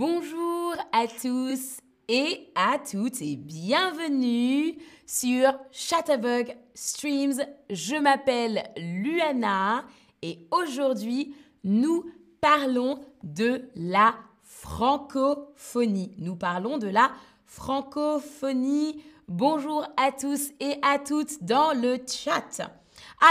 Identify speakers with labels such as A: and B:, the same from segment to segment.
A: Bonjour à tous et à toutes et bienvenue sur Chatterbug Streams. Je m'appelle Luana et aujourd'hui nous parlons de la francophonie. Nous parlons de la francophonie. Bonjour à tous et à toutes dans le chat.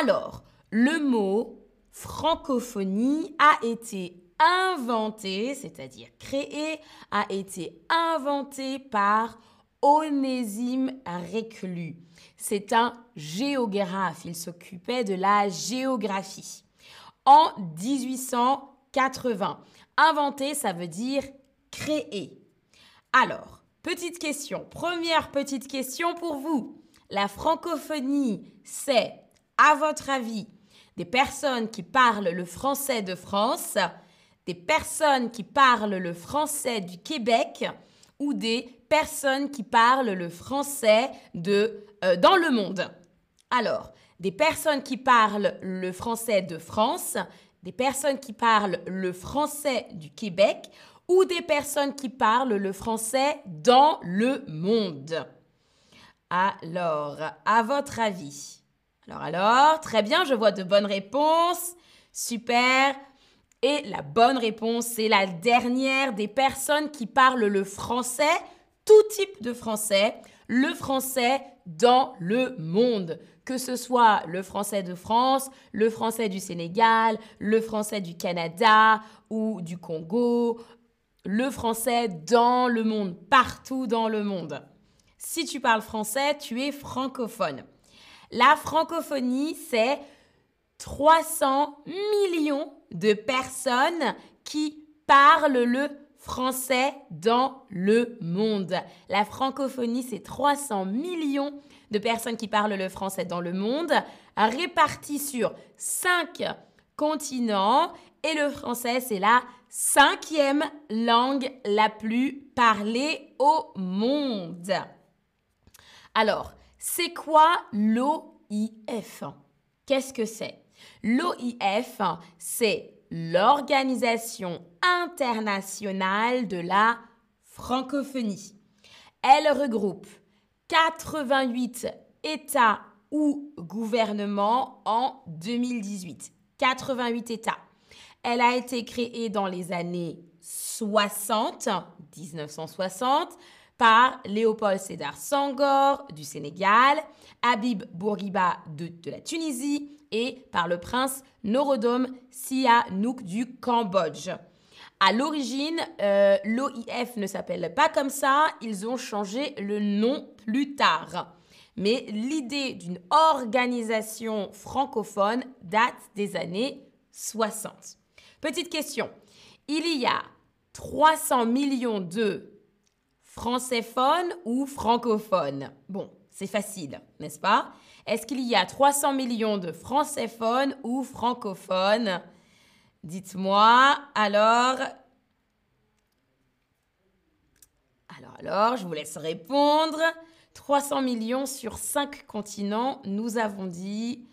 A: Alors, le mot francophonie a été inventé, c'est-à-dire créé, a été inventé par Onésime Reclus. C'est un géographe, il s'occupait de la géographie. En 1880, inventer, ça veut dire créer. Alors, petite question, première petite question pour vous. La francophonie, c'est, à votre avis, des personnes qui parlent le français de France, des personnes qui parlent le français du Québec ou des personnes qui parlent le français de, euh, dans le monde. Alors, des personnes qui parlent le français de France, des personnes qui parlent le français du Québec ou des personnes qui parlent le français dans le monde. Alors, à votre avis Alors, alors, très bien, je vois de bonnes réponses. Super. Et la bonne réponse, c'est la dernière des personnes qui parlent le français, tout type de français, le français dans le monde. Que ce soit le français de France, le français du Sénégal, le français du Canada ou du Congo, le français dans le monde, partout dans le monde. Si tu parles français, tu es francophone. La francophonie, c'est 300 millions de personnes qui parlent le français dans le monde. La francophonie, c'est 300 millions de personnes qui parlent le français dans le monde, réparties sur 5 continents. Et le français, c'est la cinquième langue la plus parlée au monde. Alors, c'est quoi l'OIF Qu'est-ce que c'est? L'OIF, c'est l'Organisation internationale de la francophonie. Elle regroupe 88 États ou gouvernements en 2018. 88 États. Elle a été créée dans les années 60, 1960, par Léopold Sédar Senghor du Sénégal, Habib Bourguiba de, la Tunisie et par le prince Norodom Sihanouk du Cambodge. À l'origine, euh, l'OIF ne s'appelle pas comme ça, ils ont changé le nom plus tard. Mais l'idée d'une organisation francophone date des années 60. Petite question, il y a 300 millions de francophones ou francophones? Bon, c'est facile, n'est-ce pas? Est-ce qu'il y a 300 millions de francophones ou francophones? Dites-moi. Alors, alors, alors, je vous laisse répondre. 300 millions sur 5 continents, nous avons dit.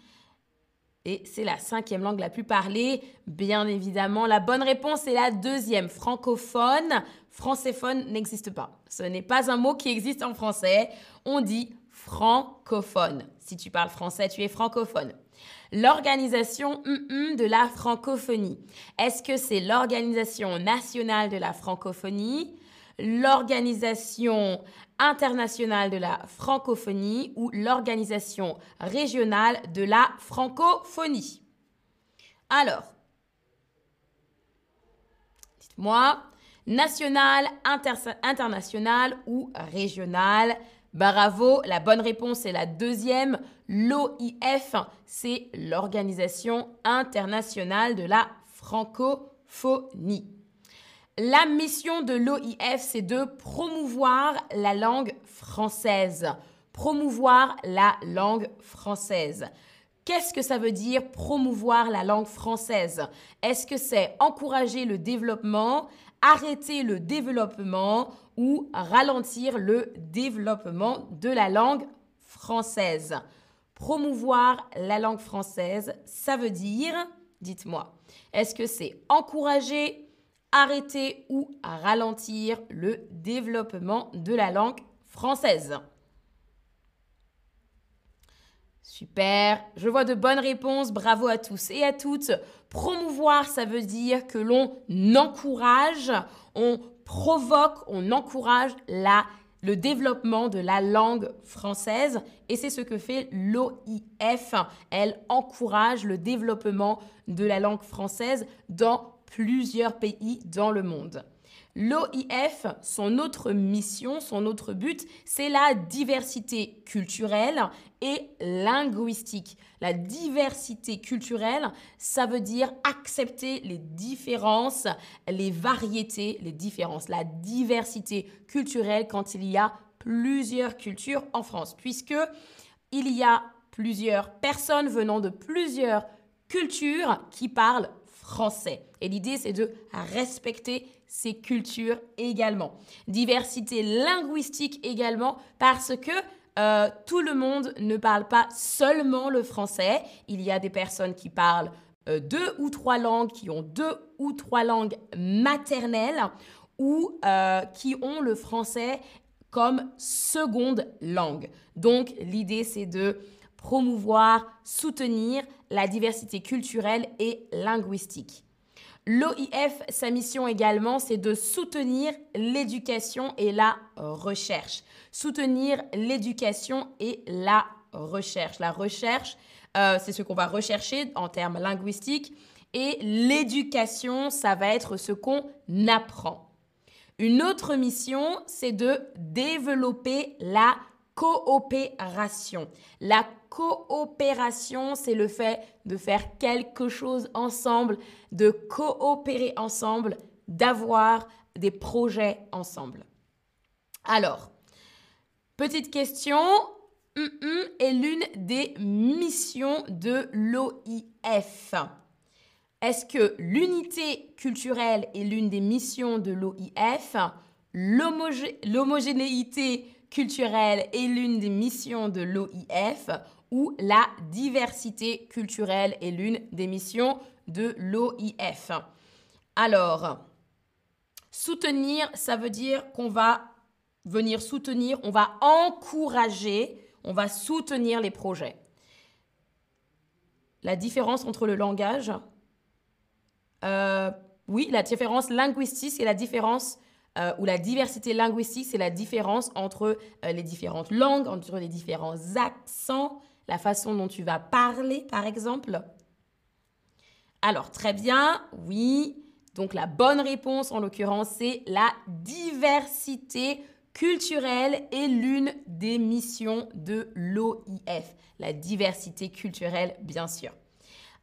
A: Et c'est la cinquième langue la plus parlée, bien évidemment. La bonne réponse est la deuxième, francophone. Francéphone n'existe pas. Ce n'est pas un mot qui existe en français. On dit francophone. Si tu parles français, tu es francophone. L'organisation de la francophonie. Est-ce que c'est l'organisation nationale de la francophonie, l'organisation internationale de la francophonie ou l'organisation régionale de la francophonie? Alors, dites-moi, national, international ou régional Bravo, la bonne réponse est la deuxième. L'OIF, c'est l'Organisation internationale de la francophonie. La mission de l'OIF, c'est de promouvoir la langue française. Promouvoir la langue française. Qu'est-ce que ça veut dire promouvoir la langue française? Est-ce que c'est encourager le développement, arrêter le développement ou ralentir le développement de la langue française. Promouvoir la langue française, ça veut dire, dites-moi, est-ce que c'est encourager, arrêter ou ralentir le développement de la langue française? Super, je vois de bonnes réponses, bravo à tous et à toutes. Promouvoir, ça veut dire que l'on encourage, on provoque, on encourage la, le développement de la langue française et c'est ce que fait l'OIF. Elle encourage le développement de la langue française dans plusieurs pays dans le monde. L'OIF, son autre mission, son autre but, c'est la diversité culturelle et linguistique. La diversité culturelle, ça veut dire accepter les différences, les variétés, les différences. La diversité culturelle quand il y a plusieurs cultures en France, puisque il y a plusieurs personnes venant de plusieurs cultures qui parlent français. Et l'idée, c'est de respecter ces cultures également. Diversité linguistique également, parce que euh, tout le monde ne parle pas seulement le français. Il y a des personnes qui parlent euh, deux ou trois langues, qui ont deux ou trois langues maternelles ou euh, qui ont le français comme seconde langue. Donc l'idée c'est de promouvoir, soutenir la diversité culturelle et linguistique. L'OIF, sa mission également, c'est de soutenir l'éducation et la recherche. Soutenir l'éducation et la recherche. La recherche, euh, c'est ce qu'on va rechercher en termes linguistiques. Et l'éducation, ça va être ce qu'on apprend. Une autre mission, c'est de développer la coopération. La coopération, c'est le fait de faire quelque chose ensemble, de coopérer ensemble, d'avoir des projets ensemble. Alors, petite question, est l'une des missions de l'OIF. Est-ce que l'unité culturelle est l'une des missions de l'OIF L'homogénéité culturelle est l'une des missions de l'OIF ou la diversité culturelle est l'une des missions de l'OIF. Alors, soutenir, ça veut dire qu'on va venir soutenir, on va encourager, on va soutenir les projets. La différence entre le langage, euh, oui, la différence linguistique et la différence euh, où la diversité linguistique, c'est la différence entre euh, les différentes langues, entre les différents accents, la façon dont tu vas parler, par exemple. Alors, très bien, oui. Donc, la bonne réponse, en l'occurrence, c'est la diversité culturelle est l'une des missions de l'OIF. La diversité culturelle, bien sûr.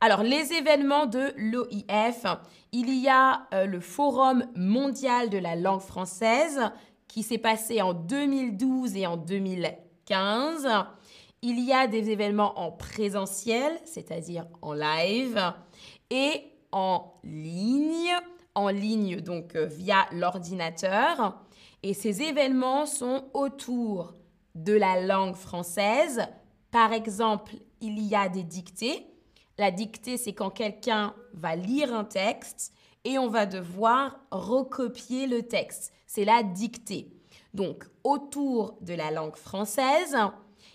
A: Alors, les événements de l'OIF, il y a euh, le Forum mondial de la langue française qui s'est passé en 2012 et en 2015. Il y a des événements en présentiel, c'est-à-dire en live, et en ligne, en ligne donc euh, via l'ordinateur. Et ces événements sont autour de la langue française. Par exemple, il y a des dictées la dictée, c'est quand quelqu'un va lire un texte et on va devoir recopier le texte. C'est la dictée. Donc, autour de la langue française,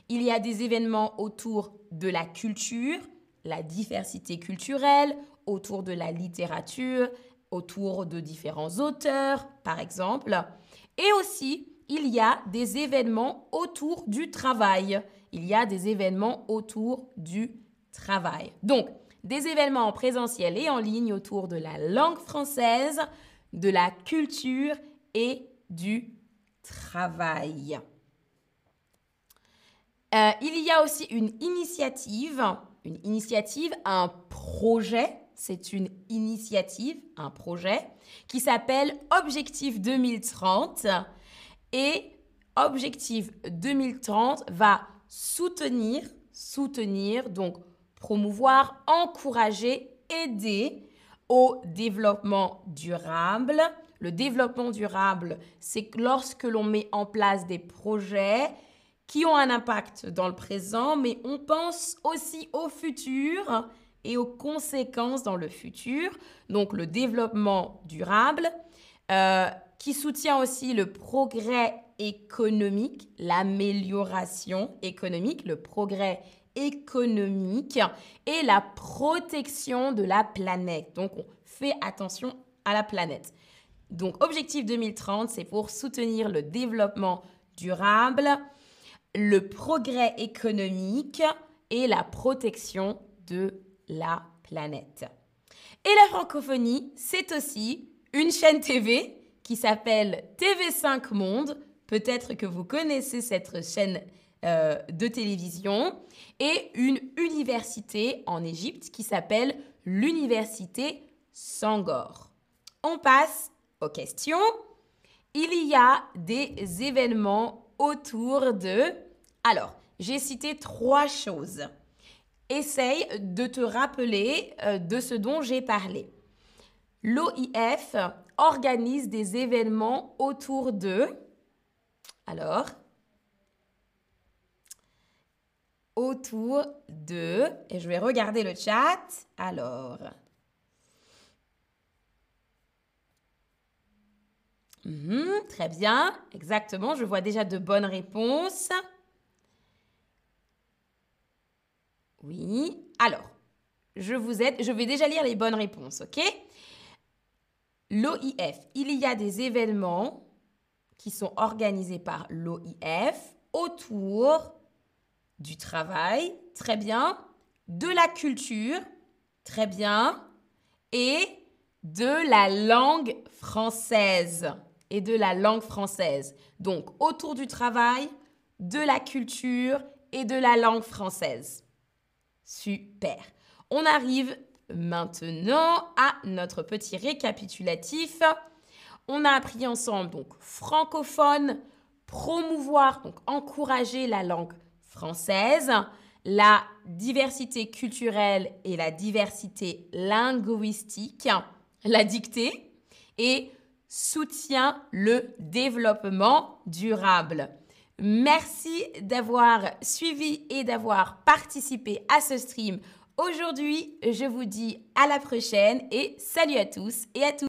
A: il y a des événements autour de la culture, la diversité culturelle, autour de la littérature, autour de différents auteurs, par exemple. Et aussi, il y a des événements autour du travail. Il y a des événements autour du travail. Donc, des événements en présentiel et en ligne autour de la langue française, de la culture et du travail. Euh, il y a aussi une initiative, une initiative, un projet, c'est une initiative, un projet, qui s'appelle Objectif 2030. Et Objectif 2030 va soutenir, soutenir, donc promouvoir, encourager, aider au développement durable. Le développement durable, c'est lorsque l'on met en place des projets qui ont un impact dans le présent, mais on pense aussi au futur et aux conséquences dans le futur. Donc le développement durable, euh, qui soutient aussi le progrès économique, l'amélioration économique, le progrès économique et la protection de la planète. Donc on fait attention à la planète. Donc objectif 2030, c'est pour soutenir le développement durable, le progrès économique et la protection de la planète. Et la francophonie, c'est aussi une chaîne TV qui s'appelle TV5 Monde. Peut-être que vous connaissez cette chaîne euh, de télévision. Et une université en Égypte qui s'appelle l'université Sangor. On passe aux questions. Il y a des événements autour de... Alors, j'ai cité trois choses. Essaye de te rappeler euh, de ce dont j'ai parlé. L'OIF organise des événements autour de... Alors, autour de... Et je vais regarder le chat. Alors... Mhm, très bien, exactement. Je vois déjà de bonnes réponses. Oui. Alors, je vous aide. Je vais déjà lire les bonnes réponses, ok? L'OIF, il y a des événements qui sont organisés par l'OIF autour du travail, très bien, de la culture, très bien, et de la langue française. Et de la langue française. Donc, autour du travail, de la culture et de la langue française. Super. On arrive maintenant à notre petit récapitulatif. On a appris ensemble donc francophone, promouvoir, donc encourager la langue la diversité culturelle et la diversité linguistique, la dictée et soutient le développement durable. Merci d'avoir suivi et d'avoir participé à ce stream. Aujourd'hui, je vous dis à la prochaine et salut à tous et à toutes.